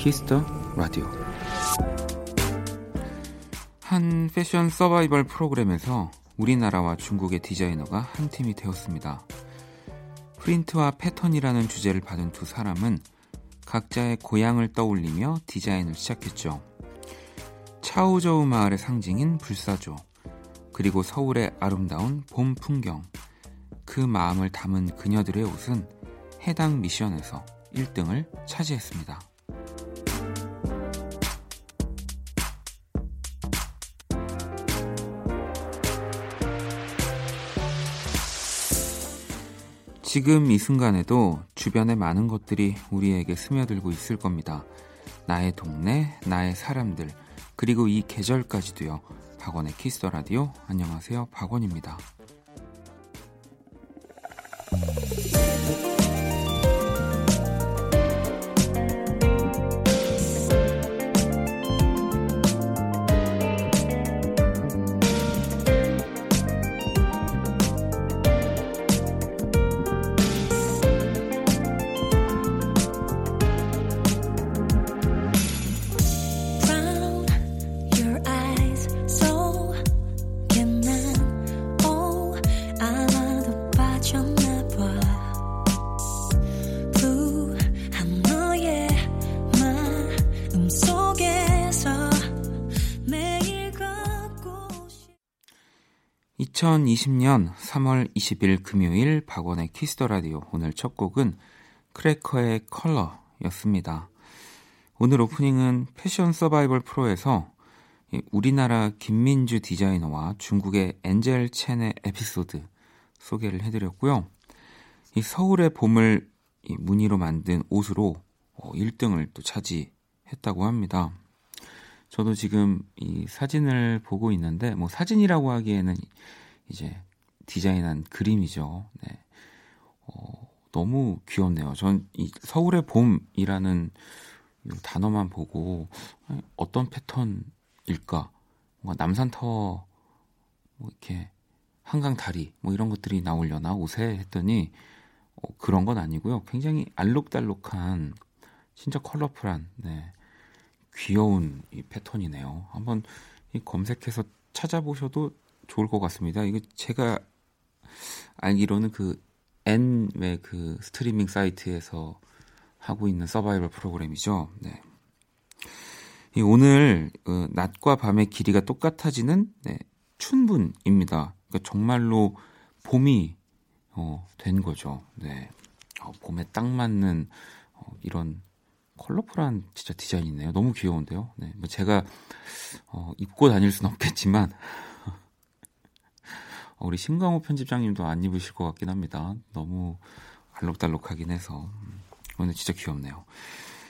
Kiss the Radio 한 패션 서바이벌 프로그램에서 우리나라와 중국의 디자이너가 한 팀이 되었습니다. 프린트와 패턴이라는 주제를 받은 두 사람은 각자의 고향을 떠올리며 디자인을 시작했죠. 차오저우 마을의 상징인 불사조, 그리고 서울의 아름다운 봄 풍경, 그 마음을 담은 그녀들의 옷은 해당 미션에서 1등을 차지했습니다. 지금 이 순간에도 주변의 많은 것들이 우리에게 스며들고 있을 겁니다. 나의 동네, 나의 사람들, 그리고 이 계절까지도요. 박원의 키스 터 라디오. 안녕하세요. 박원입니다. 2020년 3월 20일 금요일 박원의 Kiss the Radio 오늘 첫 곡은 크래커의 컬러였습니다. 오늘 오프닝은 패션 서바이벌 프로에서 우리나라 김민주 디자이너와 중국의 엔젤 첸의 에피소드 소개를 해드렸고요. 이 서울의 봄을 무늬로 만든 옷으로 1등을 어, 또 차지했다고 합니다. 저도 지금 이 사진을 보고 있는데 뭐 사진이라고 하기에는 이제 디자인한 그림이죠. 네. 어, 너무 귀엽네요. 전 이 서울의 봄이라는 단어만 보고 어떤 패턴일까? 뭔가 남산터 뭐 이렇게 한강 다리 뭐 이런 것들이 나오려나 옷에 했더니 어, 그런 건 아니고요. 굉장히 알록달록한 진짜 컬러풀한 네. 귀여운 이 패턴이네요. 한번 이 검색해서 찾아보셔도 좋을 것 같습니다. 이거 제가 알기로는 그 N 왜그 스트리밍 사이트에서 하고 있는 서바이벌 프로그램이죠. 네. 이 오늘 그 낮과 밤의 길이가 똑같아지는 네, 춘분입니다. 그러니까 정말로 봄이 어, 된 거죠. 네. 어, 봄에 딱 맞는 어, 이런 컬러풀한 진짜 디자인이네요. 너무 귀여운데요. 네. 뭐 제가 어, 입고 다닐 수는 없겠지만 어, 우리 신광호 편집장님도 안 입으실 것 같긴 합니다. 너무 알록달록하긴 해서 음, 오늘 진짜 귀엽네요.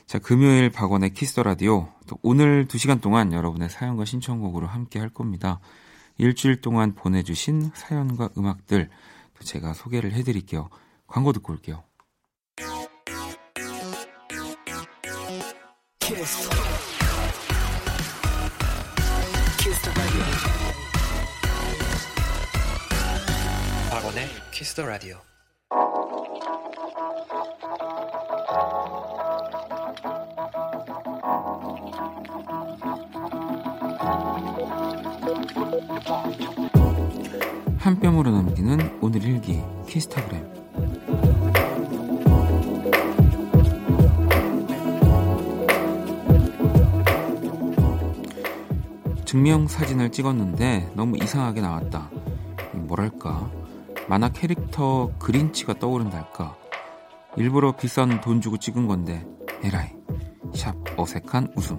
자, 금요일 박원의 Kiss the Radio. 또 오늘 2시간 동안 여러분의 사연과 신청곡으로 함께 할 겁니다. 일주일 동안 보내주신 사연과 음악들 또 제가 소개를 해드릴게요. 광고 듣고 올게요. 키스. 박원 Kiss the Radio. 한 뼘으로 남기는 오늘 일기 키스타그램 증명 사진을 찍었는데 너무 이상하게 나왔다. 뭐랄까 만화 캐릭터 그린치가 떠오른달까. 일부러 비싼 돈 주고 찍은 건데 에라이. 샵 어색한 웃음.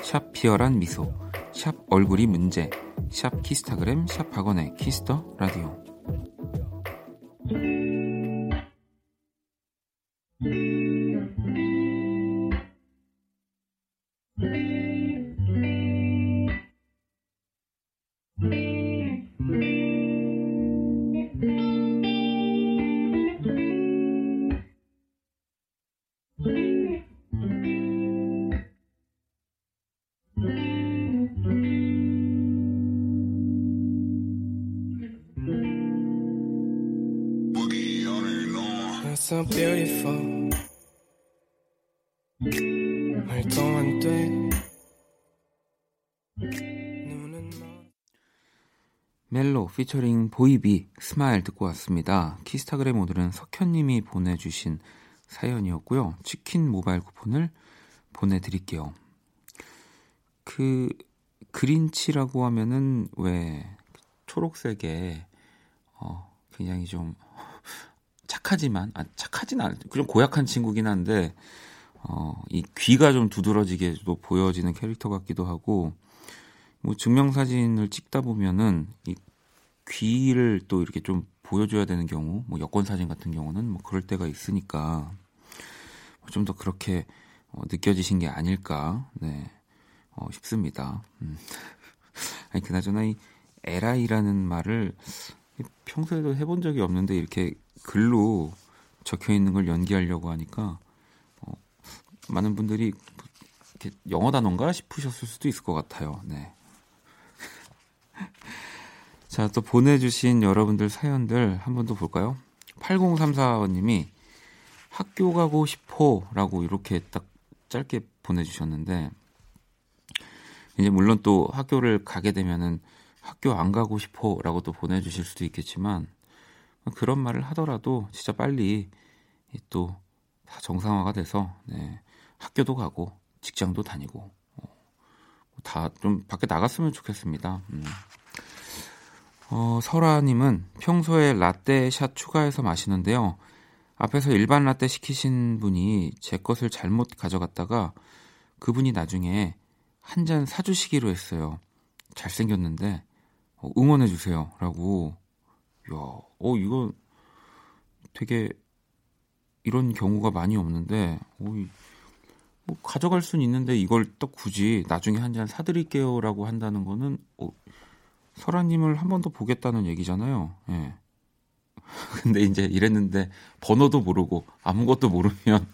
샵 비열한 미소. 샵 얼굴이 문제. 샵 키스타그램. 샵 박원의 키스터 라디오. 피처링 보이비 Smile 듣고 왔습니다. 키스타그램 오늘은 석현님이 보내주신 사연이었고요. 치킨 모바일 쿠폰을 보내드릴게요. 그 그린치라고 하면은 왜 초록색에 어 굉장히 좀 착하지만 아 착하진 않 그좀 고약한 친구긴 한데 어이 귀가 좀 두드러지게도 보여지는 캐릭터 같기도 하고 뭐 증명사진을 찍다 보면은 이 귀를 또 이렇게 좀 보여줘야 되는 경우, 뭐 여권 사진 같은 경우는 뭐 그럴 때가 있으니까 뭐좀더 그렇게 어, 느껴지신 게 아닐까, 네, 어, 싶습니다. 음. 아니 그나저나 이 LI라는 말을 평소에도 해본 적이 없는데 이렇게 글로 적혀 있는 걸 연기하려고 하니까 어, 많은 분들이 이렇게 영어 단어인가 싶으셨을 수도 있을 것 같아요. 네. 자, 또 보내주신 여러분들 사연들 한 번 더 볼까요? 8034번님이 학교 가고 싶어 라고 이렇게 딱 짧게 보내주셨는데, 이제 물론 또 학교를 가게 되면은 학교 안 가고 싶어 라고 또 보내주실 수도 있겠지만, 그런 말을 하더라도 진짜 빨리 또 다 정상화가 돼서, 네, 학교도 가고, 직장도 다니고, 어, 다좀 밖에 나갔으면 좋겠습니다. 음. 어, 설아님은 평소에 라떼 샷 추가해서 마시는데요. 앞에서 일반 라떼 시키신 분이 제 것을 잘못 가져갔다가 그분이 나중에 한 잔 사주시기로 했어요. 잘생겼는데 어, 응원해주세요. 라고. 야, 어, 이거 되게 이런 경우가 많이 없는데, 어, 뭐 가져갈 수는 있는데 이걸 또 굳이 나중에 한 잔 사드릴게요라고 한다는 거는 어, 설아님을 한 번 더 보겠다는 얘기잖아요. 예. 근데 이제 이랬는데 번호도 모르고 아무것도 모르면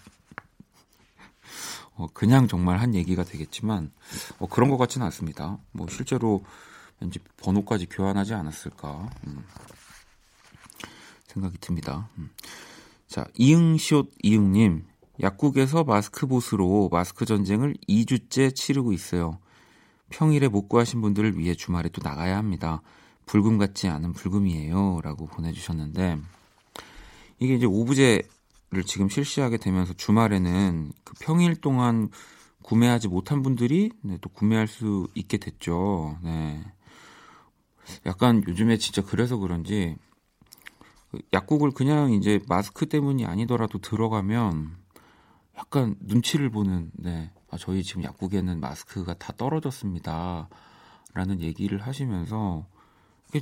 어, 그냥 정말 한 얘기가 되겠지만 어, 그런 것 같지는 않습니다. 뭐 실제로 왠지 번호까지 교환하지 않았을까 음, 생각이 듭니다. 음. 자 이응시옷 이응님 약국에서 마스크 보스로 마스크 전쟁을 2주째 치르고 있어요. 평일에 못 구하신 분들을 위해 주말에 또 나가야 합니다. 불금 같지 않은 불금이에요. 라고 보내주셨는데, 이게 이제 오브제를 지금 실시하게 되면서 주말에는 그 평일 동안 구매하지 못한 분들이 네, 또 구매할 수 있게 됐죠. 네. 약간 요즘에 진짜 그래서 그런지 약국을 그냥 이제 마스크 때문이 아니더라도 들어가면 약간 눈치를 보는 네. 아, 저희 지금 약국에는 마스크가 다 떨어졌습니다. 라는 얘기를 하시면서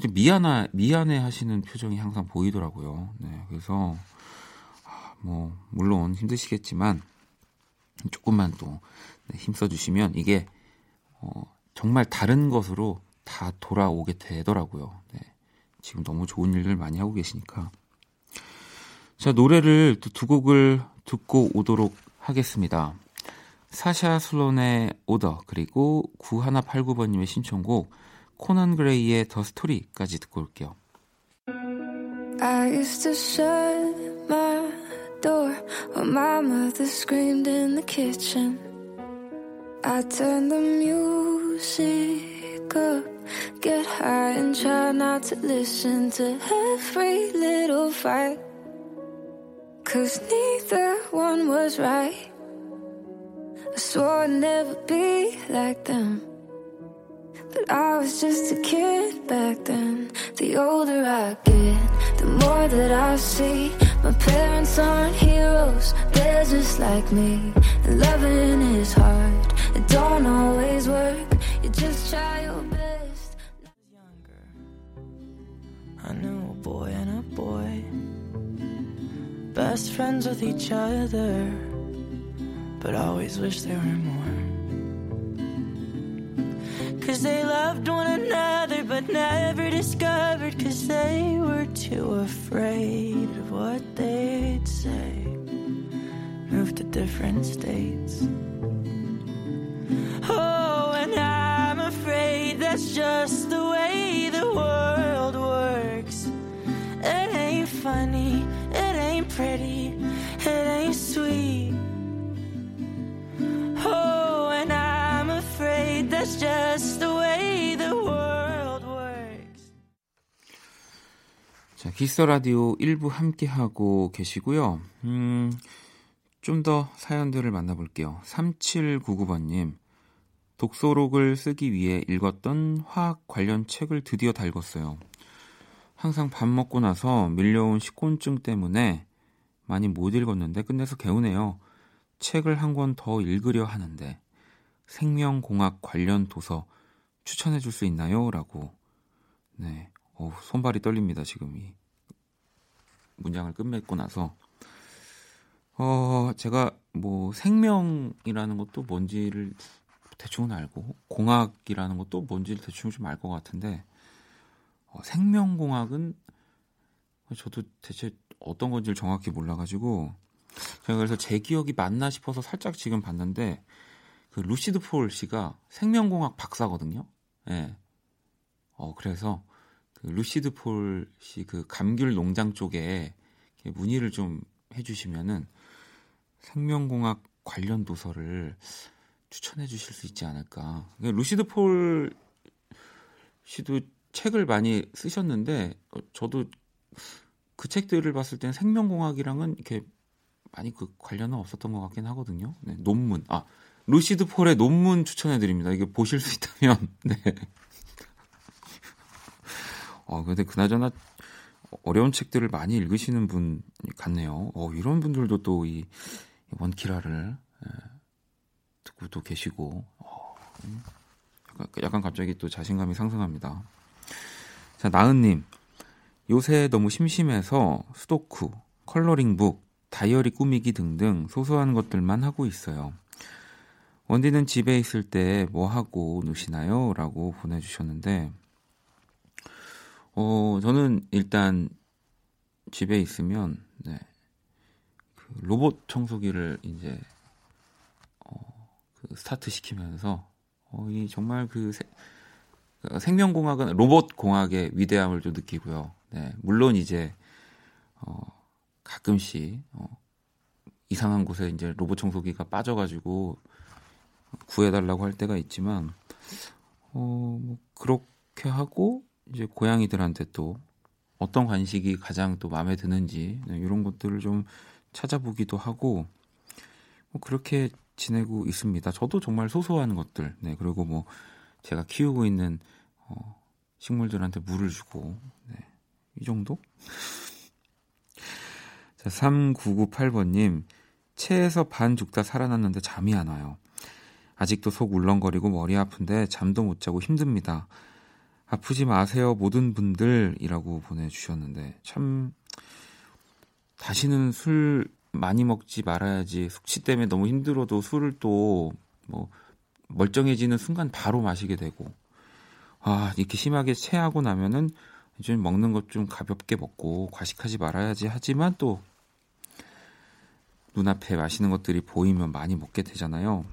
좀 미안하, 미안해 하시는 표정이 항상 보이더라고요. 네, 그래서, 아, 뭐, 물론 힘드시겠지만, 조금만 또 네, 힘써 주시면 이게, 어, 정말 다른 것으로 다 돌아오게 되더라고요. 네, 지금 너무 좋은 일들 많이 하고 계시니까. 자, 노래를 두 곡을 듣고 오도록 하겠습니다. 사샤 슬론의 오더 그리고 9189번님의 신청곡 코난 그레이의 더 스토리까지 듣고 올게요. I used to shut my door when my mother screamed in the kitchen. I turned the music up, get high and try not to listen to every little fight. Cause neither one was right. I swore I'd never be like them. But I was just a kid back then. The older I get, the more that I see. My parents aren't heroes, they're just like me. And loving is hard, it don't always work. You just try your best. Younger, I knew a boy and a boy, best friends with each other but always wish there were more. Cause they loved one another, but never discovered, cause they were too afraid of what they'd say. Moved to different states. Oh, and I'm afraid that's just the way the world works. It ain't funny, it ain't pretty That's just the way the world works. 자, 키스 라디오 1부 함께 하고 계시고요. 음, 좀 더 사연들을 만나볼게요. 3799번님. 독서록을 쓰기 위해 읽었던 화학 관련 책을 드디어 다 읽었어요. 항상 밥 먹고 나서 밀려온 식곤증 때문에 많이 못 읽었는데 끝내서 개운해요. 책을 한 권 더 읽으려 하는데 생명공학 관련 도서 추천해 줄 수 있나요? 라고. 네, 어 손발이 떨립니다 지금 이 문장을 끝맺고 나서. 어 제가 뭐 생명이라는 것도 뭔지를 대충은 알고 공학이라는 것도 뭔지를 대충 좀 알 것 같은데 어, 생명공학은 저도 대체 어떤 건지를 정확히 몰라가지고 제가 그래서 제 기억이 맞나 싶어서 살짝 지금 봤는데 그 루시드 폴 씨가 생명공학 박사거든요. 예. 네. 어 그래서 그 루시드 폴 씨 그 감귤 농장 쪽에 문의를 좀 해주시면은 생명공학 관련 도서를 추천해 주실 수 있지 않을까. 그러니까 루시드 폴 씨도 책을 많이 쓰셨는데 어, 저도 그 책들을 봤을 땐 생명공학이랑은 이렇게 많이 그 관련은 없었던 것 같긴 하거든요. 네, 논문. 아, 루시드 폴의 논문 추천해 드립니다. 이게 보실 수 있다면. 네. 어, 근데 그나저나 어려운 책들을 많이 읽으시는 분 같네요. 어, 이런 분들도 또 이 원키라를 예, 듣고 또 계시고, 어, 음, 약간, 약간 갑자기 또 자신감이 상승합니다. 자, 나은님. 요새 너무 심심해서 수도쿠, 컬러링북, 다이어리 꾸미기 등등 소소한 것들만 하고 있어요. 원디는 집에 있을 때 뭐 하고 노시나요? 라고 보내주셨는데, 어, 저는 일단 집에 있으면, 네. 그 로봇 청소기를 이제, 어, 그 스타트 시키면서, 어, 이 정말 그 세, 그 생명공학은 로봇 공학의 위대함을 좀 느끼고요. 네. 물론 이제, 어, 가끔씩, 어, 이상한 곳에 이제 로봇 청소기가 빠져가지고 구해달라고 할 때가 있지만, 어, 뭐, 그렇게 하고, 이제 고양이들한테 또 어떤 간식이 가장 또 마음에 드는지 네, 이런 것들을 좀 찾아보기도 하고 뭐 그렇게 지내고 있습니다. 저도 정말 소소한 것들, 네 그리고 뭐 제가 키우고 있는 어, 식물들한테 물을 주고 네, 이 정도? 자 3998번님 체에서 반 죽다 살아났는데 잠이 안 와요. 아직도 속 울렁거리고 머리 아픈데 잠도 못 자고 힘듭니다. 아프지 마세요 모든 분들이라고 보내주셨는데 참 다시는 술 많이 먹지 말아야지 숙취 때문에 너무 힘들어도 술을 또 뭐 멀쩡해지는 순간 바로 마시게 되고 아 이렇게 심하게 체하고 나면은 이제 먹는 것 좀 가볍게 먹고 과식하지 말아야지 하지만 또 눈앞에 마시는 것들이 보이면 많이 먹게 되잖아요.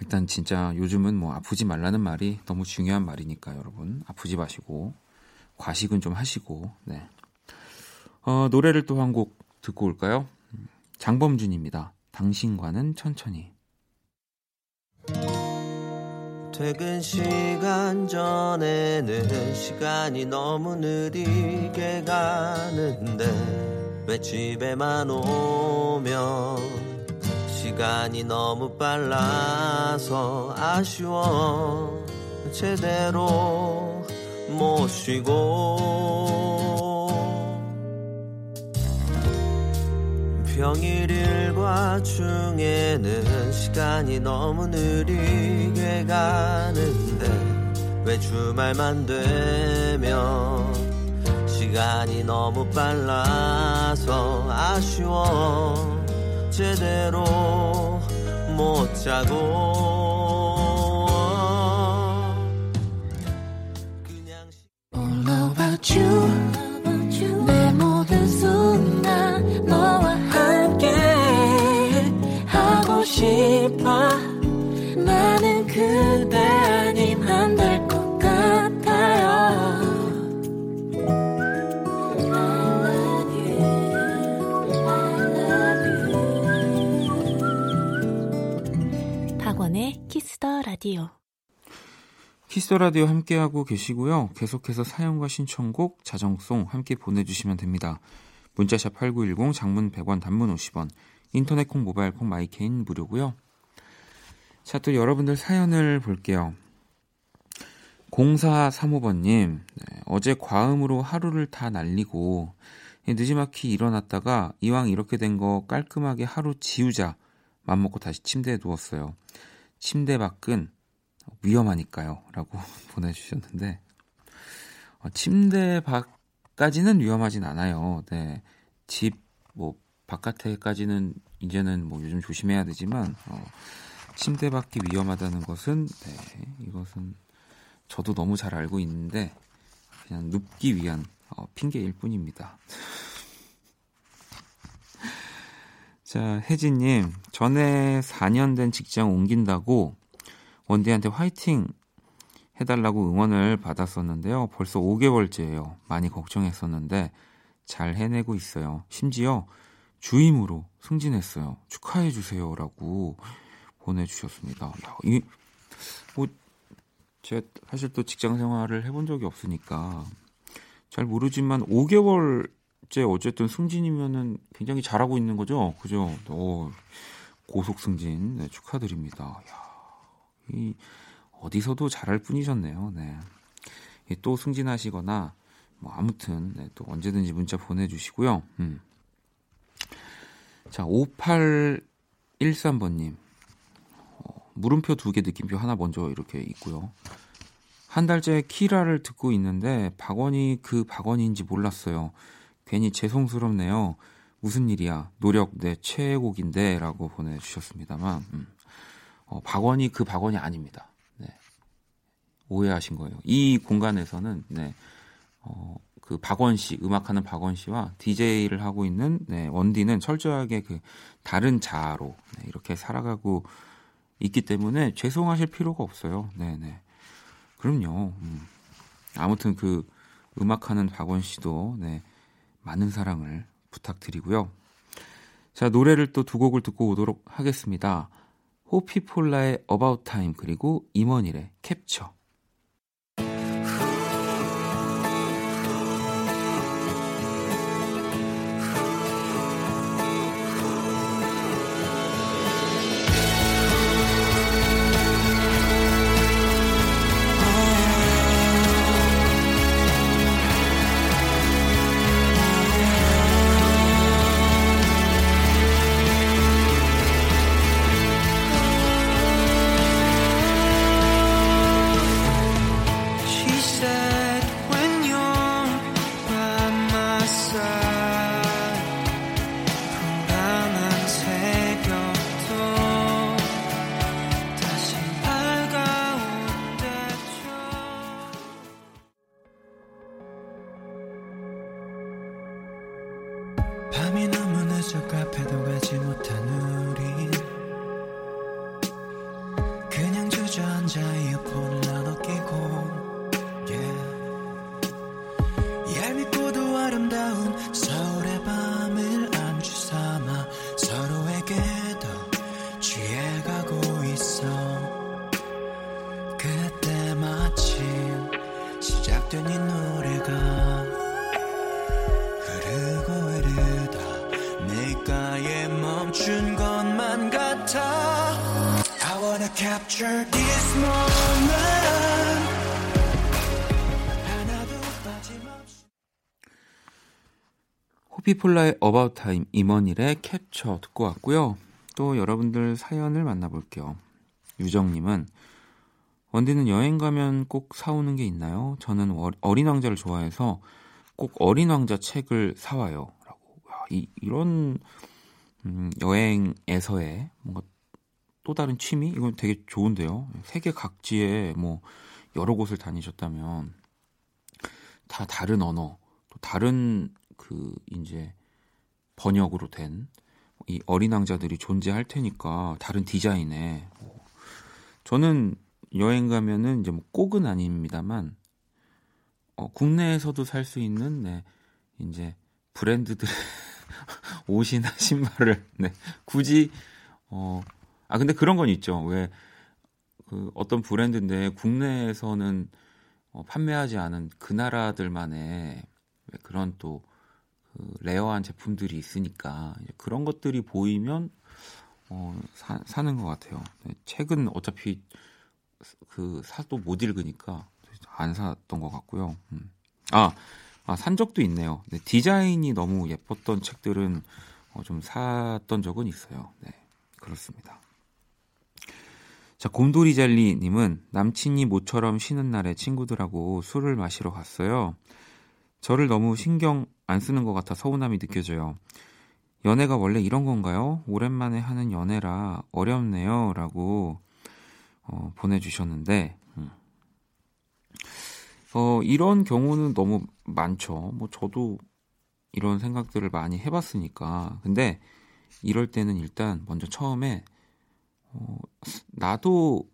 일단 진짜 요즘은 뭐 아프지 말라는 말이 너무 중요한 말이니까 여러분 아프지 마시고 과식은 좀 하시고 네. 어, 노래를 또 한 곡 듣고 올까요? 장범준입니다. 당신과는 천천히. 퇴근 시간 전에는 시간이 너무 느리게 가는데 왜 집에만 오면 시간이 너무 빨라서 아쉬워. 제대로 못 쉬고. 평일 일과 중에는 시간이 너무 느리게 가는데 왜 주말만 되면 시간이 너무 빨라서 아쉬워 제대로 못 자고 All about you 라디오. Kiss the Radio 함께하고 계시고요. 계속해서 사연과 신청곡, 자정송 함께 보내주시면 됩니다. 문자샵 8910, 장문 100원, 단문 50원, 인터넷 콩, 모바일 콩, 마이케이는 무료고요. 자, 또 여러분들 사연을 볼게요. 0435번님, 네, 어제 과음으로 하루를 다 날리고 늦지막히 일어났다가 이왕 이렇게 된 거 깔끔하게 하루 지우자 맘먹고 다시 침대에 누웠어요. 침대 밖은 위험하니까요. 라고 보내주셨는데, 어, 침대 밖까지는 위험하진 않아요. 네. 집, 뭐, 바깥에까지는 이제는 뭐 요즘 조심해야 되지만, 어, 침대 밖이 위험하다는 것은, 네, 이것은 저도 너무 잘 알고 있는데, 그냥 눕기 위한 어, 핑계일 뿐입니다. 자, 혜진님, 전에 4년 된 직장 옮긴다고 원디한테 화이팅 해달라고 응원을 받았었는데요. 벌써 5개월째예요. 많이 걱정했었는데 잘 해내고 있어요. 심지어 주임으로 승진했어요. 축하해 주세요라고 보내주셨습니다. 야, 이, 뭐 제가 사실 또 직장 생활을 해본 적이 없으니까 잘 모르지만 5개월째 어쨌든 승진이면은 굉장히 잘하고 있는 거죠. 그죠? 오, 고속 승진 네, 축하드립니다. 야. 이 어디서도 잘할 뿐이셨네요. 네. 또 승진하시거나 뭐 아무튼 네, 또 언제든지 문자 보내주시고요. 음. 자 5813번님 어, 물음표 두 개 느낌표 하나 먼저 이렇게 있고요. 한 달째 키라를 듣고 있는데 박원이 그 박원인지 몰랐어요. 괜히 죄송스럽네요. 무슨 일이야? 노력 내 최애곡인데라고 보내주셨습니다만 음. 어, 박원이 그 박원이 아닙니다. 네. 오해하신 거예요. 이 공간에서는 네. 어, 그 박원 씨, 음악하는 박원 씨와 DJ를 하고 있는 네, 원디는 철저하게 그 다른 자아로 네, 이렇게 살아가고 있기 때문에 죄송하실 필요가 없어요. 네, 네. 그럼요. 음. 아무튼 그 음악하는 박원 씨도 네, 많은 사랑을 부탁드리고요. 자, 노래를 또 두 곡을 듣고 오도록 하겠습니다. 호피폴라의 About Time 그리고 임원일의 캡처 호피폴라의 About Time 임원일의 캡처 듣고 왔고요. 또 여러분들 사연을 만나볼게요. 유정님은 원디는 여행 가면 꼭 사오는 게 있나요? 저는 어린 왕자를 좋아해서 꼭 어린 왕자 책을 사와요. 라고. 이, 이런 음, 여행에서의 뭔가 또 다른 취미? 이건 되게 좋은데요. 세계 각지에 뭐 여러 곳을 다니셨다면 다 다른 언어, 또 다른 그 이제 번역으로 된 이 어린 왕자들이 존재할 테니까 다른 디자인에 뭐 저는 여행 가면은 이제 뭐 꼭은 아닙니다만 어, 국내에서도 살 수 있는 네 이제 브랜드들 옷이나 신발을 네 굳이 어 아 근데 그런 건 있죠. 왜 그 어떤 브랜드인데 국내에서는 어, 판매하지 않은 그 나라들만의 그런 또 그 rare한 제품들이 있으니까 그런 것들이 보이면 어, 사, 사는 것 같아요. 네, 책은 어차피 그 사도 못 읽으니까 안 샀던 것 같고요. 음. 아, 아, 산 적도 있네요. 네, 디자인이 너무 예뻤던 책들은 어, 좀 샀던 적은 있어요. 네, 그렇습니다. 자, 곰돌이 젤리님은 남친이 모처럼 쉬는 날에 친구들하고 술을 마시러 갔어요. 저를 너무 신경 안 쓰는 것 같아 서운함이 느껴져요. 연애가 원래 이런 건가요? 오랜만에 하는 연애라 어렵네요. 라고 어, 보내주셨는데, 음. 어, 이런 경우는 너무 많죠. 뭐 저도 이런 생각들을 많이 해봤으니까. 근데 이럴 때는 일단 먼저 처음에 어, 나도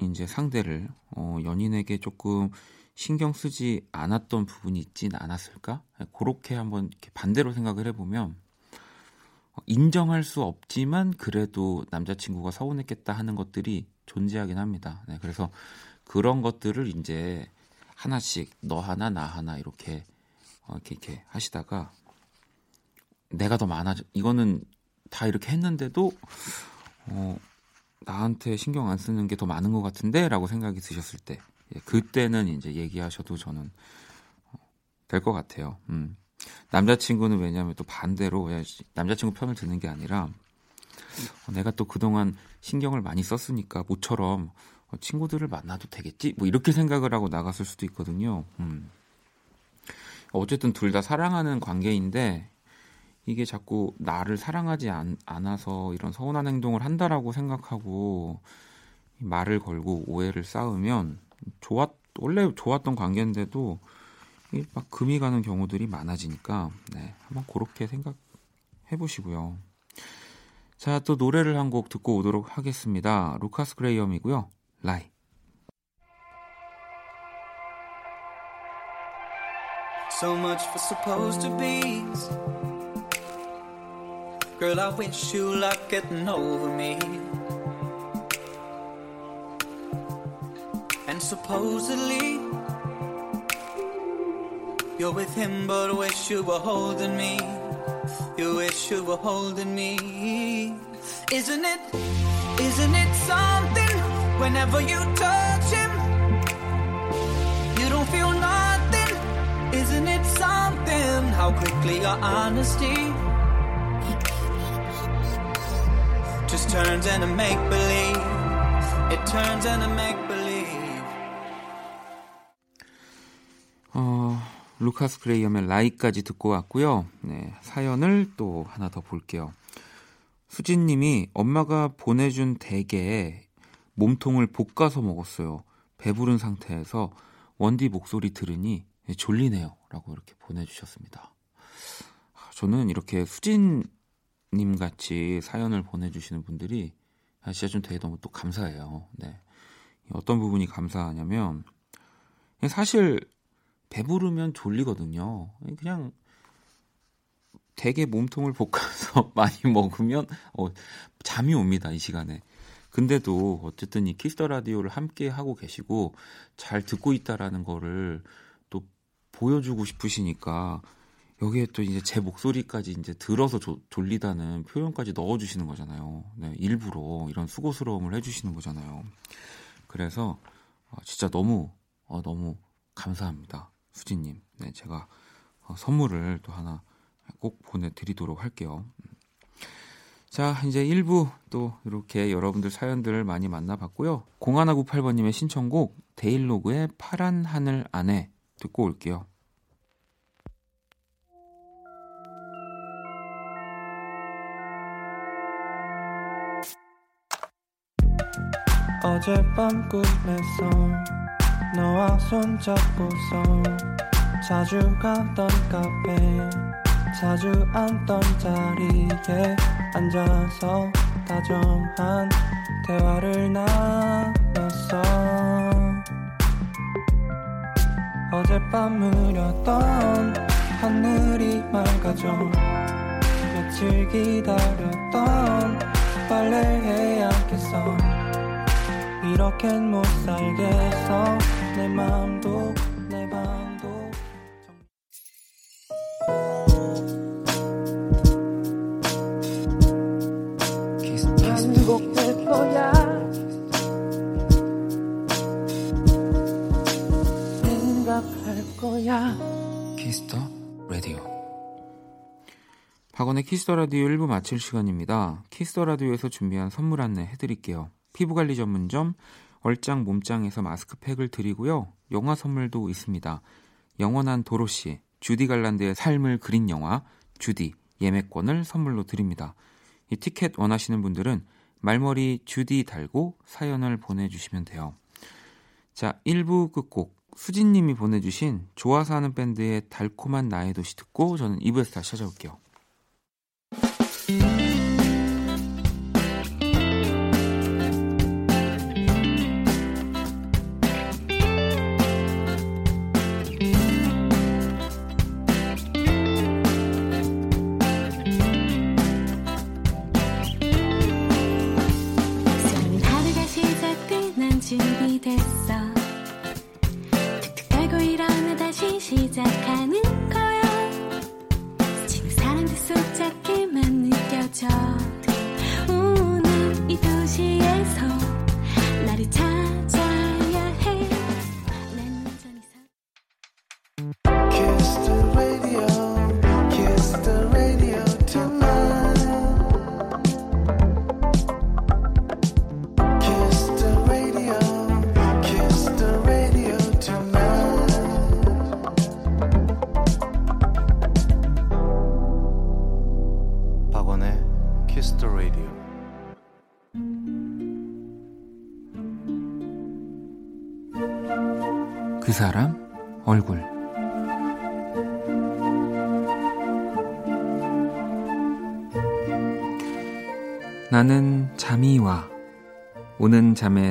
이제 상대를 어, 연인에게 조금 신경 쓰지 않았던 부분이 있진 않았을까? 그렇게 한번 이렇게 반대로 생각을 해보면 어, 인정할 수 없지만 그래도 남자친구가 서운했겠다 하는 것들이 존재하긴 합니다. 네, 그래서 그런 것들을 이제 하나씩 너 하나 나 하나 이렇게 어, 이렇게, 이렇게 하시다가 내가 더 많아져 이거는 다 이렇게 했는데도 어, 나한테 신경 안 쓰는 게 더 많은 것 같은데라고 생각이 드셨을 때 예, 그때는 이제 얘기하셔도 저는 어, 될것 같아요. 음. 남자친구는 왜냐하면 또 반대로 남자친구 편을 드는 게 아니라 어, 내가 또 그동안 신경을 많이 썼으니까 모처럼 어, 친구들을 만나도 되겠지? 뭐 이렇게 생각을 하고 나갔을 수도 있거든요. 음. 어쨌든 둘 다 사랑하는 관계인데 이게 자꾸 나를 사랑하지 않, 않아서 이런 서운한 행동을 한다라고 생각하고 말을 걸고 오해를 쌓으면 좋았 원래 좋았던 관계인데도 막 금이 가는 경우들이 많아지니까 네, 한번 그렇게 생각해 보시고요. 자, 또 노래를 한 곡 듣고 오도록 하겠습니다. 루카스 그레이엄이고요. 라이. So much for supposed to be. Girl, I wish you luck getting over me. And supposedly, you're with him, but wish you were holding me. You wish you were holding me. Isn't it, isn't it something whenever you touch him? You don't feel nothing. Isn't it something how quickly your honesty just turns into make believe? It turns into make 루카스 그레이엄의 라이까지 듣고 왔고요. 네, 사연을 또 하나 더 볼게요. 수진 님이 엄마가 보내준 대게에 몸통을 볶아서 먹었어요. 배부른 상태에서 원디 목소리 들으니 졸리네요. 라고 이렇게 보내주셨습니다. 아, 저는 이렇게 수진 님 같이 사연을 보내주시는 분들이 진짜 좀 되게 너무 또 감사해요. 네. 어떤 부분이 감사하냐면, 사실 배부르면 졸리거든요. 그냥 되게 몸통을 볶아서 많이 먹으면 어, 잠이 옵니다 이 시간에. 근데도 어쨌든 이 Kiss the Radio를 함께 하고 계시고 잘 듣고 있다라는 거를 또 보여주고 싶으시니까 여기에 또 이제 제 목소리까지 이제 들어서 조, 졸리다는 표현까지 넣어주시는 거잖아요. 네, 일부러 이런 수고스러움을 해주시는 거잖아요. 그래서 어, 진짜 너무 어, 너무 감사합니다, 수진님. 네, 제가 어, 선물을 또 하나 꼭 보내드리도록 할게요. 자, 이제 1부 또 이렇게 여러분들 사연들을 많이 만나봤고요. 0198번님의 신청곡 데일로그의 파란 하늘 안에 듣고 올게요. 어젯밤 꿈에서 너와 손잡고서 자주 가던 카페 자주 앉던 자리에 앉아서 다정한 대화를 나눴어. 어젯밤 흐렸던 하늘이 맑아져 며칠 기다렸던 빨래해야겠어. 이렇겐 못 살겠어 내 맘도 내 방도 거야 키스터 라디오 박원의 Kiss the Radio 1부 마칠 시간입니다. Kiss the Radio에서 준비한 선물 안내 해드릴게요. 피부관리 전문점 얼짱 몸짱에서 마스크팩을 드리고요. 영화 선물도 있습니다. 영원한 도로시 주디 갈란드의 삶을 그린 영화 주디 예매권을 선물로 드립니다. 이 티켓 원하시는 분들은 말머리 주디 달고 사연을 보내주시면 돼요. 자, 1부 끝곡 수진님이 보내주신 좋아서 하는 밴드의 달콤한 나의 도시 듣고 저는 2부에서 다시 찾아올게요.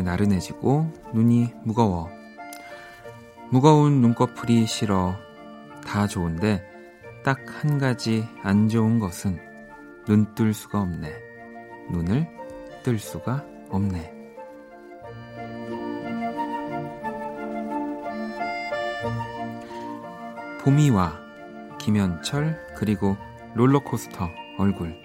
나른해지고 눈이 무거워. 무거운 눈꺼풀이 싫어 다 좋은데 딱 한 가지 안 좋은 것은 눈 뜰 수가 없네. 눈을 뜰 수가 없네. 봄이 와. 김현철 그리고 롤러코스터 얼굴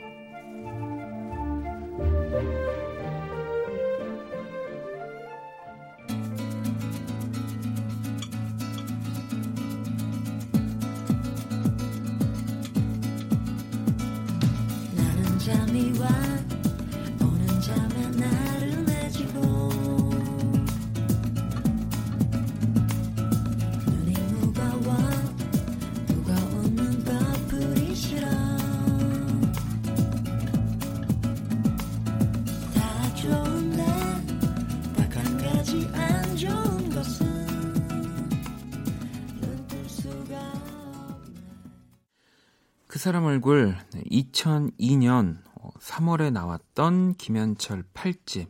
3월에 나왔던 김현철 8집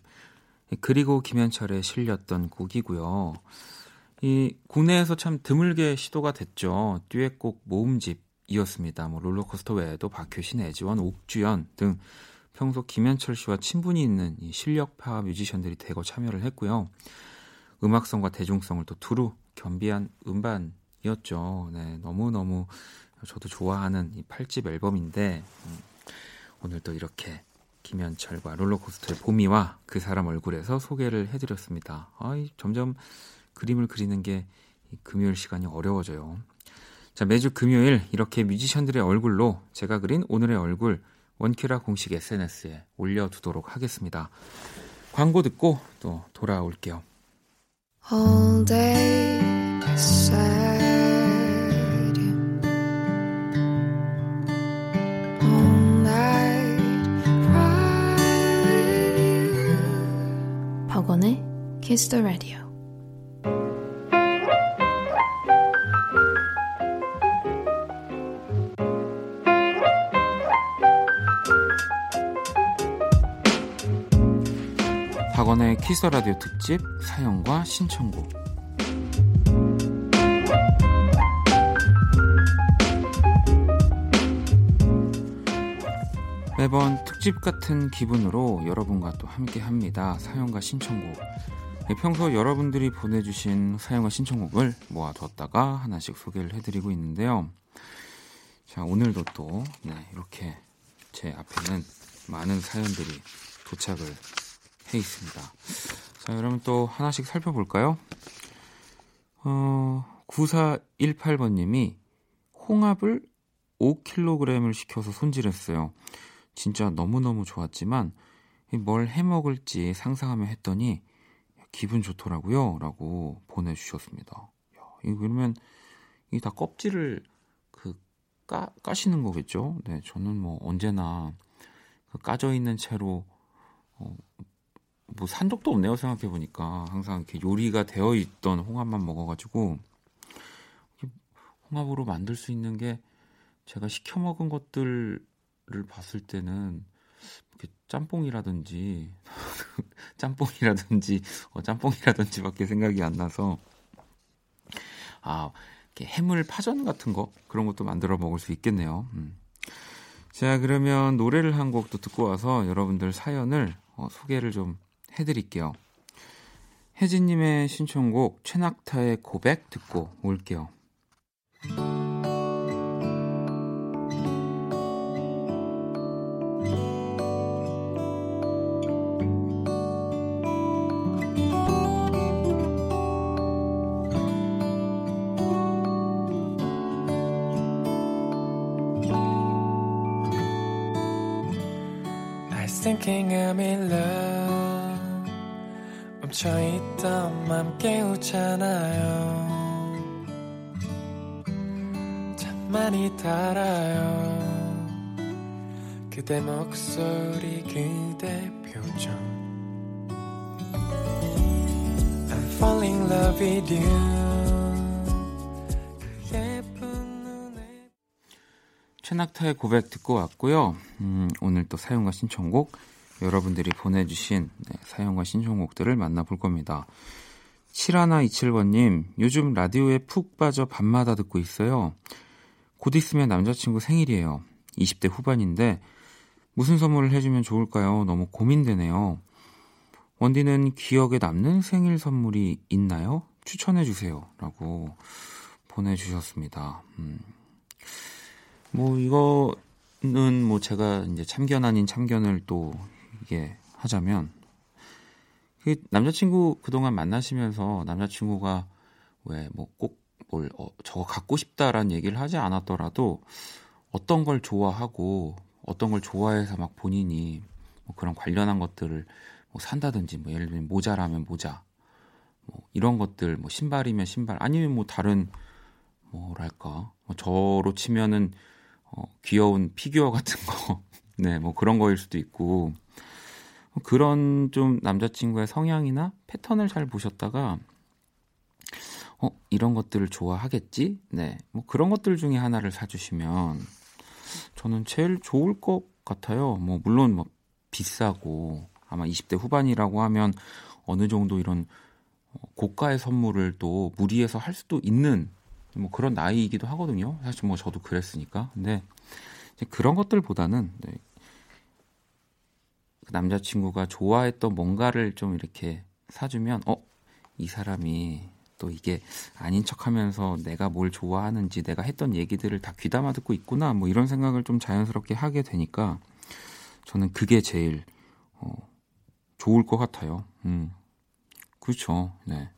그리고 김현철에 실렸던 곡이고요. 이 국내에서 참 드물게 시도가 됐죠. 듀엣곡 모음집이었습니다. 뭐 롤러코스터 외에도 박효신, 애지원, 옥주연 등 평소 김현철 씨와 친분이 있는 이 실력파 뮤지션들이 대거 참여를 했고요. 음악성과 대중성을 또 두루 겸비한 음반이었죠. 네, 너무너무 저도 좋아하는 이 8집 앨범인데 음, 오늘 또 이렇게 김현철과 롤러코스터의 봄이와 그 사람 얼굴에서 소개를 해드렸습니다. 아이, 점점 그림을 그리는 게이 금요일 시간이 어려워져요. 자, 매주 금요일 이렇게 뮤지션들의 얼굴로 제가 그린 오늘의 얼굴 원키라 공식 SNS에 올려두도록 하겠습니다. 광고 듣고 또 돌아올게요. Kiss the Radio 박원의 키스 라디오 특집 사연과 신청곡 매번 특집 같은 기분으로 여러분과 또 함께 합니다. 사연과 신청곡. 네, 평소 여러분들이 보내주신 사연과 신청곡을 모아두었다가 하나씩 소개를 해드리고 있는데요. 자, 오늘도 또, 네, 이렇게 제 앞에는 많은 사연들이 도착을 해 있습니다. 자, 여러분 또 하나씩 살펴볼까요? 어, 9418번님이 홍합을 5kg을 시켜서 손질했어요. 진짜 너무너무 좋았지만 뭘 해먹을지 상상하며 했더니 기분 좋더라고요. 라고 보내주셨습니다. 야, 이거 그러면 이게 다 껍질을 그 까, 까시는 거겠죠? 네, 저는 뭐 언제나 그 까져 있는 채로 어, 뭐 산 적도 없네요. 생각해 보니까 항상 이렇게 요리가 되어 있던 홍합만 먹어가지고 홍합으로 만들 수 있는 게 제가 시켜 먹은 것들을 봤을 때는 짬뽕이라든지 짬뽕이라든지 어, 짬뽕이라든지밖에 생각이 안 나서 아 이렇게 해물 파전 같은 거 그런 것도 만들어 먹을 수 있겠네요. 음. 자 그러면 노래를 한 곡도 듣고 와서 여러분들 사연을 어, 소개를 좀 해드릴게요. 혜진님의 신청곡 최낙타의 고백 듣고 올게요. 목소리 그대 표정 I'm falling in love with you 그 최낙타의 고백 듣고 왔고요. 음, 오늘 또 사연과 신청곡 여러분들이 보내주신 네, 사연과 신청곡들을 만나볼 겁니다. 7127번님, 요즘 라디오에 푹 빠져 밤마다 듣고 있어요. 곧 있으면 남자친구 생일이에요. 20대 후반인데 무슨 선물을 해주면 좋을까요? 너무 고민되네요. 원디는 기억에 남는 생일 선물이 있나요? 추천해 주세요. 라고 보내주셨습니다. 음. 뭐 이거는 뭐 제가 이제 참견 아닌 참견을 또 이게 하자면 그 남자친구 그동안 만나시면서 남자친구가 왜 뭐 꼭뭘 어, 저거 갖고 싶다라는 얘기를 하지 않았더라도 어떤 걸 좋아하고 어떤 걸 좋아해서 막 본인이 뭐 그런 관련한 것들을 뭐 산다든지 뭐 예를 들면 모자라면 모자 뭐 이런 것들 뭐 신발이면 신발 아니면 뭐 다른 뭐랄까 뭐 저로 치면은 어, 귀여운 피규어 같은 거, 네, 뭐 그런 거일 수도 있고, 그런 좀 남자친구의 성향이나 패턴을 잘 보셨다가, 어, 이런 것들을 좋아하겠지? 네, 뭐 그런 것들 중에 하나를 사주시면, 저는 제일 좋을 것 같아요. 뭐, 물론 뭐, 비싸고, 아마 20대 후반이라고 하면 어느 정도 이런 어, 고가의 선물을 또 무리해서 할 수도 있는 뭐 그런 나이이기도 하거든요. 사실 뭐 저도 그랬으니까. 근데 이제 그런 것들보다는 네, 그 남자친구가 좋아했던 뭔가를 좀 이렇게 사주면 어 이 사람이 또 이게 아닌 척하면서 내가 뭘 좋아하는지 내가 했던 얘기들을 다 귀담아 듣고 있구나 뭐 이런 생각을 좀 자연스럽게 하게 되니까 저는 그게 제일 어, 좋을 것 같아요. 음 그렇죠. 네.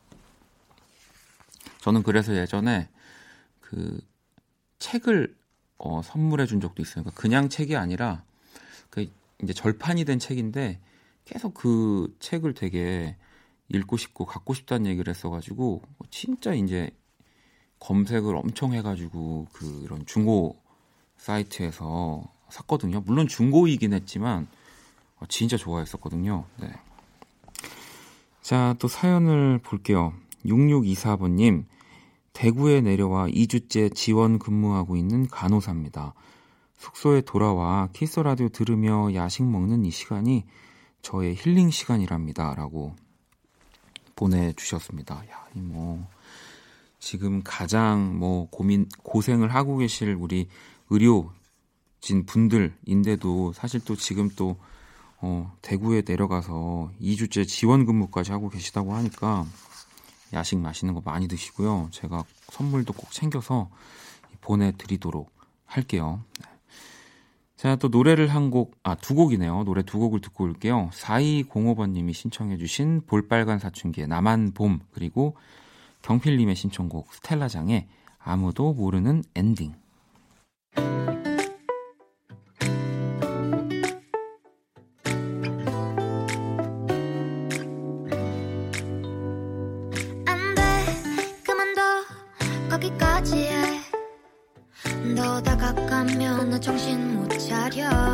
저는 그래서 예전에 그 책을 어, 선물해 준 적도 있어요. 그러니까 그냥 책이 아니라 그 이제 절판이 된 책인데 계속 그 책을 되게 읽고 싶고 갖고 싶다는 얘기를 했어가지고 진짜 이제 검색을 엄청 해가지고 그런 중고 사이트에서 샀거든요. 물론 중고이긴 했지만 어, 진짜 좋아했었거든요. 네. 자, 또 사연을 볼게요. 6624번님, 대구에 내려와 2주째 지원 근무하고 있는 간호사입니다. 숙소에 돌아와 키스 라디오 들으며 야식 먹는 이 시간이 저의 힐링 시간이랍니다. 라고 보내주셨습니다. 야, 이 뭐, 지금 가장 뭐 고민, 고생을 하고 계실 우리 의료진 분들인데도 사실 또 지금 또 어, 대구에 내려가서 2주째 지원 근무까지 하고 계시다고 하니까 야식 맛있는 거 많이 드시고요. 제가 선물도 꼭 챙겨서 보내드리도록 할게요. 네. 자, 또 노래를 한 곡, 아, 두 곡이네요. 노래 두 곡을 듣고 올게요. 4205번님이 신청해주신 볼빨간 사춘기의 나만 봄, 그리고 경필님의 신청곡 스텔라장의 아무도 모르는 엔딩. 안 돼, 그만둬, 거기까지 해. 너 다가가면 나 정신 못차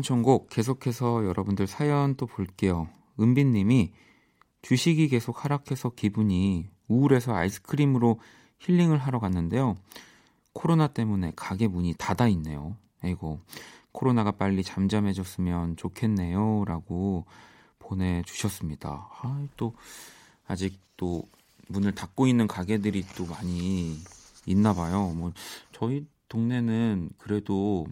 신청곡 계속해서 여러분들 사연 또 볼게요. 은빈님이 주식이 계속 하락해서 기분이 우울해서 아이스크림으로 힐링을 하러 갔는데요. 코로나 때문에 가게 문이 닫아 있네요. 아이고, 코로나가 빨리 잠잠해졌으면 좋겠네요. 라고 보내주셨습니다. 아, 또, 아직 또 문을 닫고 있는 가게들이 또 많이 있나 봐요. 뭐, 저희 동네는 그래도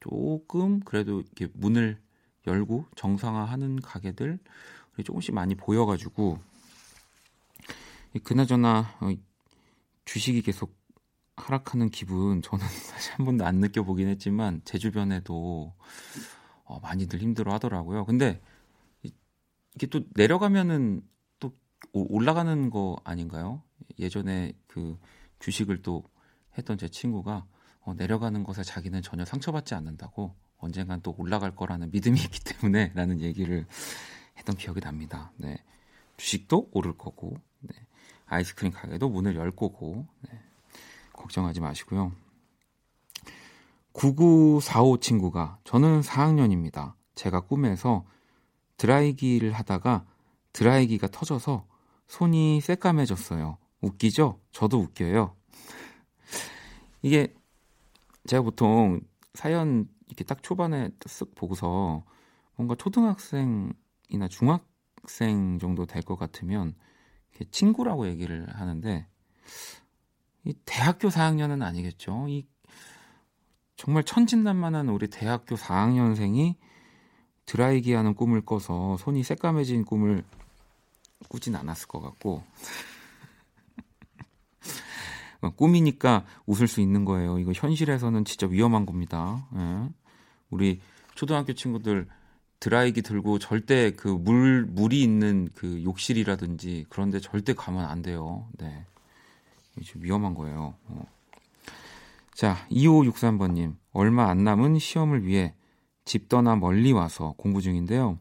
조금 그래도 이렇게 문을 열고 정상화하는 가게들 조금씩 많이 보여가지고 이 그나저나 어, 주식이 계속 하락하는 기분 저는 사실 한 번도 안 느껴보긴 했지만 제 주변에도 어, 많이들 힘들어 하더라고요. 근데 이- 이게 또 내려가면은 또 오- 올라가는 거 아닌가요? 예전에 그 주식을 또 했던 제 친구가 어, 내려가는 것에 자기는 전혀 상처받지 않는다고 언젠간 또 올라갈 거라는 믿음이 있기 때문에 라는 얘기를 했던 기억이 납니다. 네. 주식도 오를 거고 네. 아이스크림 가게도 문을 열 거고 네. 걱정하지 마시고요. 9945 친구가 저는 4학년입니다. 제가 꿈에서 드라이기를 하다가 드라이기가 터져서 손이 새까매졌어요. 웃기죠? 저도 웃겨요. 이게 제가 보통 사연 이렇게 딱 초반에 쓱 보고서 뭔가 초등학생이나 중학생 정도 될 것 같으면 친구라고 얘기를 하는데 이 대학교 4학년은 아니겠죠. 이 정말 천진난만한 우리 대학교 4학년생이 드라이기 하는 꿈을 꿔서 손이 새까매진 꿈을 꾸진 않았을 것 같고 어, 꿈이니까 웃을 수 있는 거예요. 이거 현실에서는 진짜 위험한 겁니다. 예. 우리 초등학교 친구들 드라이기 들고 절대 그 물 물이 있는 그 욕실이라든지 그런데 절대 가면 안 돼요. 네. 위험한 거예요. 어. 자, 2563번님. 얼마 안 남은 시험을 위해 집 떠나 멀리 와서 공부 중인데요.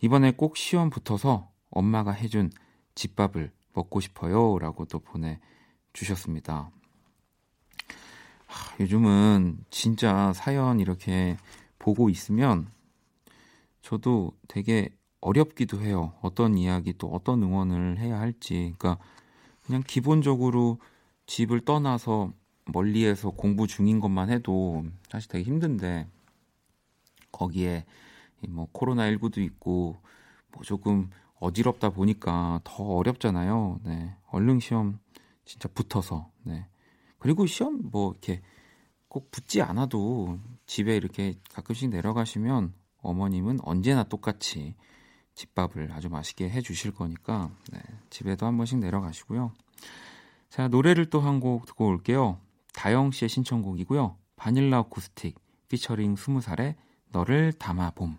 이번에 꼭 시험 붙어서 엄마가 해준 집밥을 먹고 싶어요. 라고 또 보내 주셨습니다. 하, 요즘은 진짜 사연 이렇게 보고 있으면 저도 되게 어렵기도 해요. 어떤 이야기 또 어떤 응원을 해야 할지. 그러니까 그냥 기본적으로 집을 떠나서 멀리에서 공부 중인 것만 해도 사실 되게 힘든데 거기에 이뭐 코로나19도 있고 뭐 조금 어지럽다 보니까 더 어렵잖아요. 네. 얼른 시험 진짜 붙어서 네. 그리고 시험 뭐 이렇게 꼭 붙지 않아도 집에 이렇게 가끔씩 내려가시면 어머님은 언제나 똑같이 집밥을 아주 맛있게 해 주실 거니까 네, 집에도 한 번씩 내려가시고요. 자 노래를 또 한 곡 듣고 올게요. 다영 씨의 신청곡이고요. 바닐라 어쿠스틱 피처링 20살의 너를 담아봄.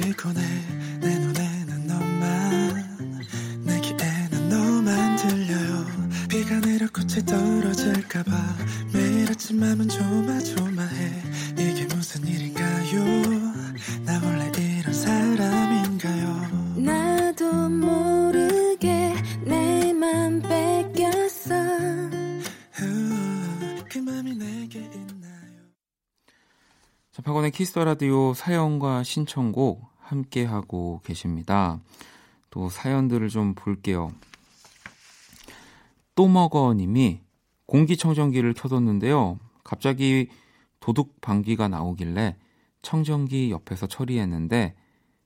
느려지고 내, 내 눈에는 너만. 내 귀에는 너만 들려요. 비가 내려 꽃이 떨어질까봐. 매일 아침 맘은 조마조마해. 이게 무슨 일인가요? 나 원래 이런 사람인가요? 나도 모르게 내 맘 뺏겼어 후, 그 맘이 내게 있나요? 자, 박원의 Kiss the Radio 사연과 신청곡 함께 하고 계십니다. 또 사연들을 좀 볼게요. 또 먹어 님이 공기청정기를 켜뒀는데요. 갑자기 도둑 방귀가 나오길래 청정기 옆에서 처리했는데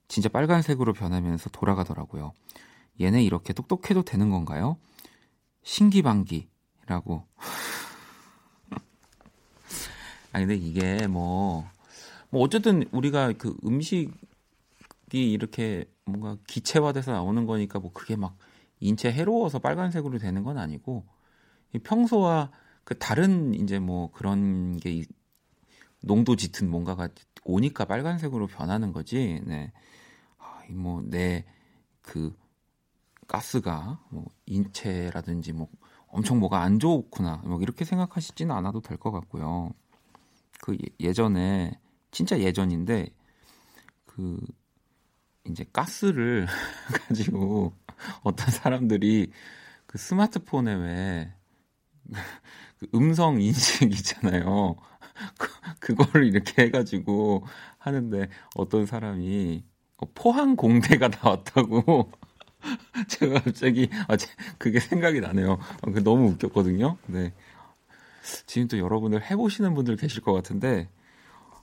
진짜 빨간색으로 변하면서 돌아가더라고요. 얘네 이렇게 똑똑해도 되는 건가요? 신기방기라고. 아 근데 이게 뭐, 뭐 어쨌든 우리가 그 음식 이 이렇게 뭔가 기체화돼서 나오는 거니까 뭐 그게 막 인체 해로워서 빨간색으로 되는 건 아니고 이 평소와 그 다른 이제 뭐 그런 게 이- 농도 짙은 뭔가가 오니까 빨간색으로 변하는 거지. 네. 아, 뭐내 그 가스가 뭐 인체라든지 뭐 엄청 뭐가 안 좋구나 뭐 이렇게 생각하시지는 않아도 될 것 같고요. 그 예- 예전에 진짜 예전인데 그 이제 가스를 가지고 어떤 사람들이 그 스마트폰에 왜 그 음성 인식 있잖아요. 그, 그거를 이렇게 해가지고 하는데 어떤 사람이 어, 포항 공대가 나왔다고 제가 갑자기 아, 제- 그게 생각이 나네요. 아, 그 너무 웃겼거든요. 네. 지금 또 여러분들 해보시는 분들 계실 것 같은데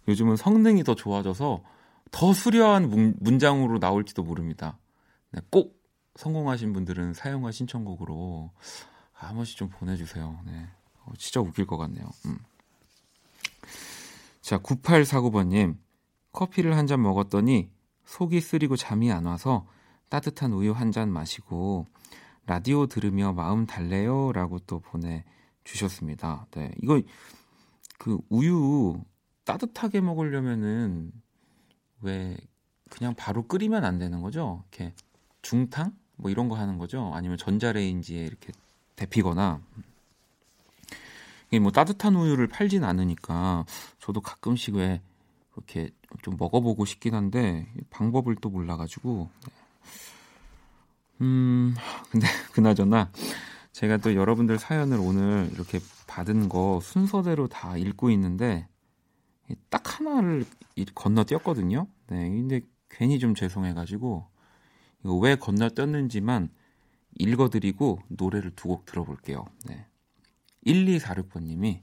요즘은 성능이 더 좋아져서 더 수려한 문, 문장으로 나올지도 모릅니다. 네, 꼭 성공하신 분들은 사용과 신청곡으로 한 번씩 좀 보내주세요. 네. 어, 진짜 웃길 것 같네요. 음. 자, 9849번님. 커피를 한 잔 먹었더니 속이 쓰리고 잠이 안 와서 따뜻한 우유 한 잔 마시고 라디오 들으며 마음 달래요 라고 또 보내주셨습니다. 네. 이거 그 우유 따뜻하게 먹으려면은 왜 그냥 바로 끓이면 안 되는 거죠? 이렇게 중탕? 뭐 이런 거 하는 거죠? 아니면 전자레인지에 이렇게 데피거나 이게 뭐 따뜻한 우유를 팔진 않으니까 저도 가끔씩 왜 이렇게 좀 먹어보고 싶긴 한데 방법을 또 몰라가지고 음 근데 그나저나 제가 또 여러분들 사연을 오늘 이렇게 받은 거 순서대로 다 읽고 있는데 딱 하나를 이- 건너뛰었거든요. 네, 근데 괜히 좀 죄송해가지고 이거 왜 건너뛰었는지만 읽어드리고 노래를 두 곡 들어볼게요. 네. 1246번님이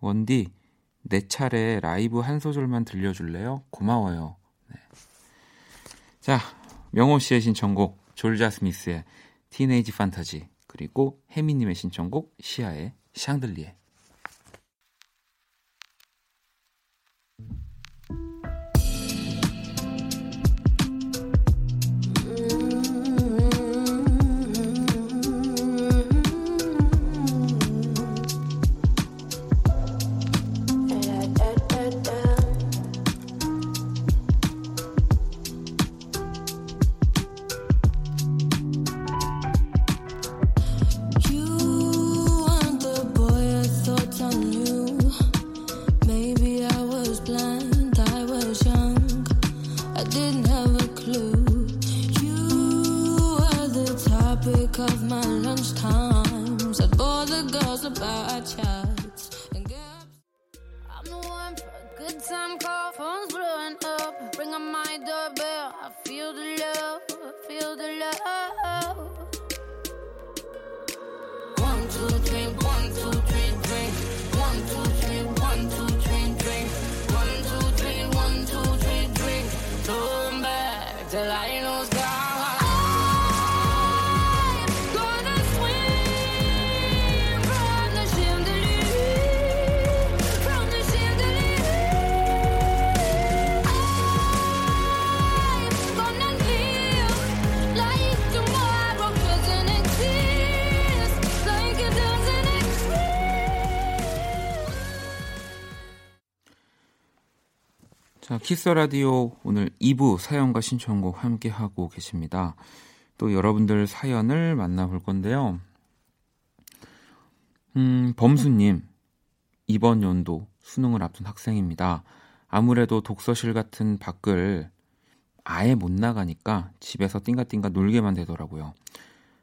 원디 내 차례 라이브 한 소절만 들려줄래요? 고마워요. 네. 자 명호 씨의 신청곡 졸자 스미스의 티네이지 판타지 그리고 혜미님의 신청곡 시아의 샹들리에 자, 키스 라디오 오늘 2부 사연과 신청곡 함께 하고 계십니다. 또 여러분들 사연을 만나볼 건데요. 음, 범수님, 이번 연도 수능을 앞둔 학생입니다. 아무래도 독서실 같은 밖을 아예 못 나가니까 집에서 띵가띵가 놀게만 되더라고요.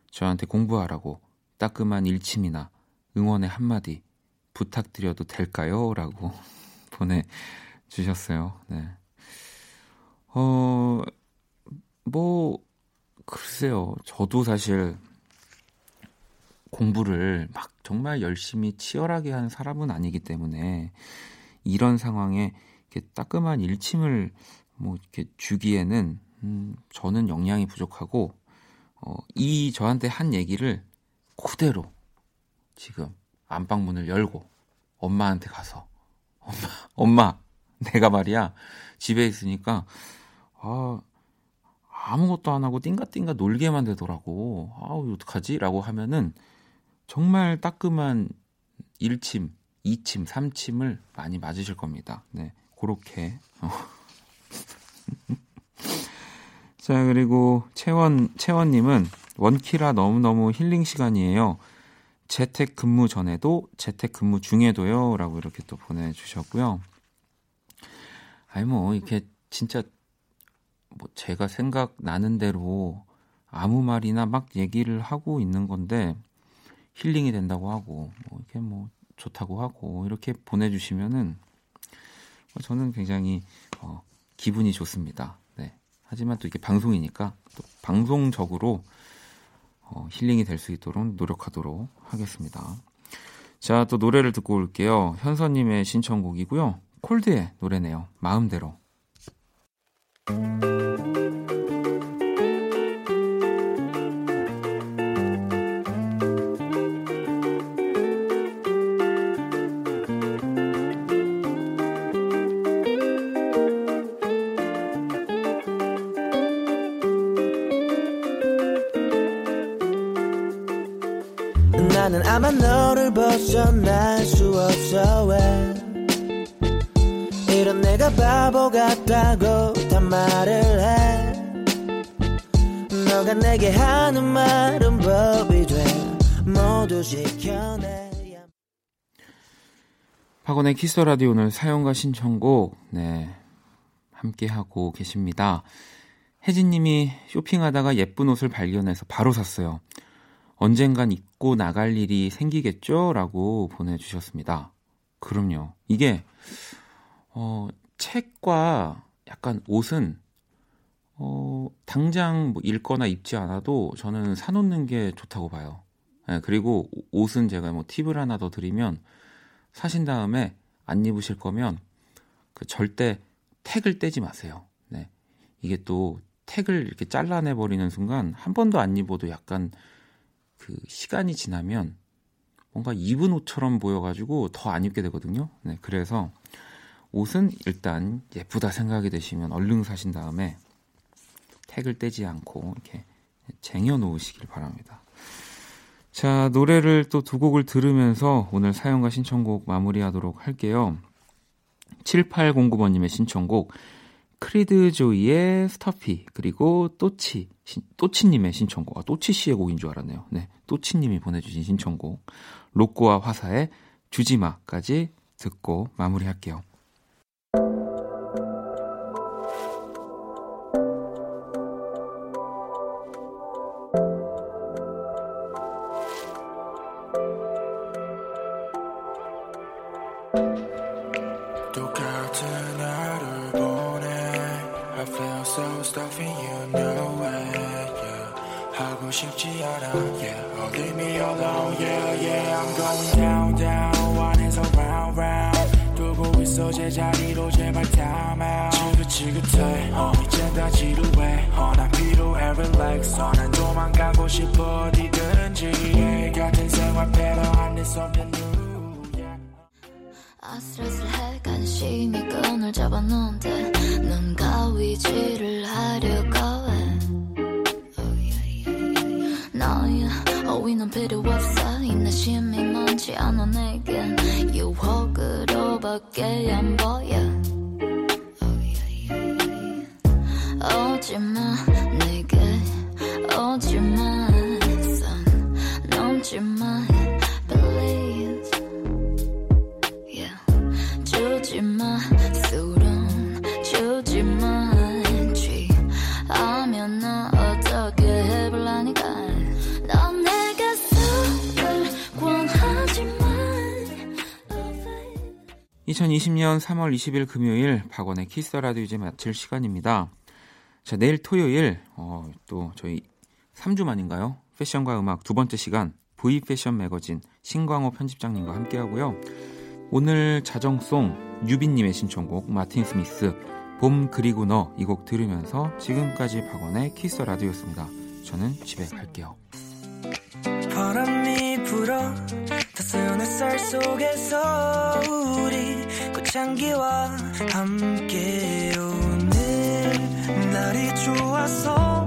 저한테 공부하라고 따끔한 일침이나 응원의 한마디 부탁드려도 될까요? 라고 보내 주셨어요. 네. 어, 뭐, 글쎄요. 저도 사실 공부를 막 정말 열심히 치열하게 한 사람은 아니기 때문에 이런 상황에 이렇게 따끔한 일침을 뭐 이렇게 주기에는 음, 저는 역량이 부족하고 어, 이 저한테 한 얘기를 그대로 지금 안방문을 열고 엄마한테 가서 엄마 엄마 내가 말이야 집에 있으니까 아 아무것도 안 하고 띵가띵가 놀게만 되더라고 아우 어떡하지 라고 하면은 정말 따끔한 1침, 2침, 3침을 많이 맞으실 겁니다. 네, 그렇게. 어. 자, 그리고 채원, 채원님은 원키라 너무너무 힐링 시간이에요. 재택 근무 전에도, 재택 근무 중에도요. 라고 이렇게 또 보내주셨고요. 아니, 뭐, 이렇게 진짜, 뭐, 제가 생각나는 대로 아무 말이나 막 얘기를 하고 있는 건데, 힐링이 된다고 하고 뭐 이렇게 뭐 좋다고 하고 이렇게 보내주시면은 저는 굉장히 어, 기분이 좋습니다. 네. 하지만 또 이게 방송이니까 또 방송적으로 어, 힐링이 될 수 있도록 노력하도록 하겠습니다. 자, 또 노래를 듣고 올게요. 현서님의 신청곡이고요. 콜드의 노래네요. 마음대로. 바보 같다고 다 말을 해 너가 내게 하는 말은 법이 돼 모두 지켜내 박원의 키스 라디오 오늘 사연과 신청곡 네 함께 하고 계십니다. 혜진님이 쇼핑하다가 예쁜 옷을 발견해서 바로 샀어요. 언젠간 입고 나갈 일이 생기겠죠?라고 보내주셨습니다. 그럼요. 이게 어, 책과 약간 옷은 어, 당장 뭐 읽거나 입지 않아도 저는 사놓는 게 좋다고 봐요. 네, 그리고 옷은 제가 뭐 팁을 하나 더 드리면 사신 다음에 안 입으실 거면 그 절대 택을 떼지 마세요. 네. 이게 또 택을 이렇게 잘라내 버리는 순간 한 번도 안 입어도 약간 그 시간이 지나면 뭔가 입은 옷처럼 보여가지고 더 안 입게 되거든요. 네, 그래서 옷은 일단 예쁘다 생각이 되시면 얼른 사신 다음에 택을 떼지 않고 이렇게 쟁여 놓으시길 바랍니다. 자, 노래를 또 두 곡을 들으면서 오늘 사연과 신청곡 마무리하도록 할게요. 7809번님의 신청곡 크리드 조이의 스타피 그리고 또치 또치님의 신청곡 아, 또치 씨의 곡인 줄 알았네요. 네, 또치님이 보내주신 신청곡 로꼬와 화사의 주지마까지 듣고 마무리할게요. 너의 어휘는 필요 없어. 인내심이 많지 않아 내겐 유혹으로밖에 안 보여 오지마 내게 오지마 선 넘지마 2020년 3월 20일 금요일 박원의 Kiss the Radio 이제 마칠 시간입니다. 자, 내일 토요일 어, 또 저희 3주 만인가요? 패션과 음악 두 번째 시간 V 패션 매거진 신광호 편집장님과 함께 하고요. 오늘 자정송 유빈 님의 신청곡 마틴 스미스 봄 그리고 너 이 곡 들으면서 지금까지 박원의 Kiss the Radio였습니다. 저는 집에 갈게요. 바람이 불어 따스한 햇살 속에서 향기와 함께 오늘 날이 좋아서